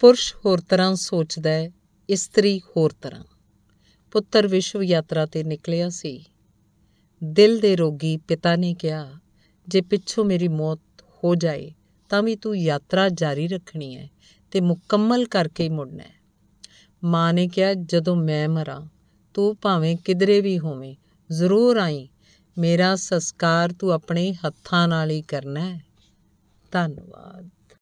ਪੁਰਸ਼ ਹੋਰ ਤਰ੍ਹਾਂ ਸੋਚਦਾ ਹੈ, ਇਸਤਰੀ ਹੋਰ ਤਰ੍ਹਾਂ। ਪੁੱਤਰ ਵਿਸ਼ਵ ਯਾਤਰਾ ਤੇ ਨਿਕਲਿਆ ਸੀ। ਦਿਲ ਦੇ ਰੋਗੀ ਪਿਤਾ ਨੇ ਕਿਹਾ, ਜੇ ਪਿੱਛੋਂ ਮੇਰੀ ਮੌਤ ਹੋ ਜਾਏ, ਤਾਂ ਵੀ ਤੂੰ ਯਾਤਰਾ ਜਾਰੀ ਰੱਖਣੀ ਹੈ ਤੇ ਮੁਕੰਮਲ ਕਰਕੇ ਹੀ ਮੁੜਨਾ ਹੈ। ਮਾਂ ਨੇ ਕਿਹਾ, ਜਦੋਂ ਮੈਂ ਮਰਾਂ, ਤੂੰ ਭਾਵੇਂ ਕਿਧਰੇ ਵੀ ਹੋਵੇਂ, ਜ਼ਰੂਰ ਆਈ। ਮੇਰਾ ਸੰਸਕਾਰ ਤੂੰ ਆਪਣੇ ਹੱਥਾਂ ਨਾਲ ਹੀ ਕਰਨਾ ਹੈ। ਧੰਨਵਾਦ।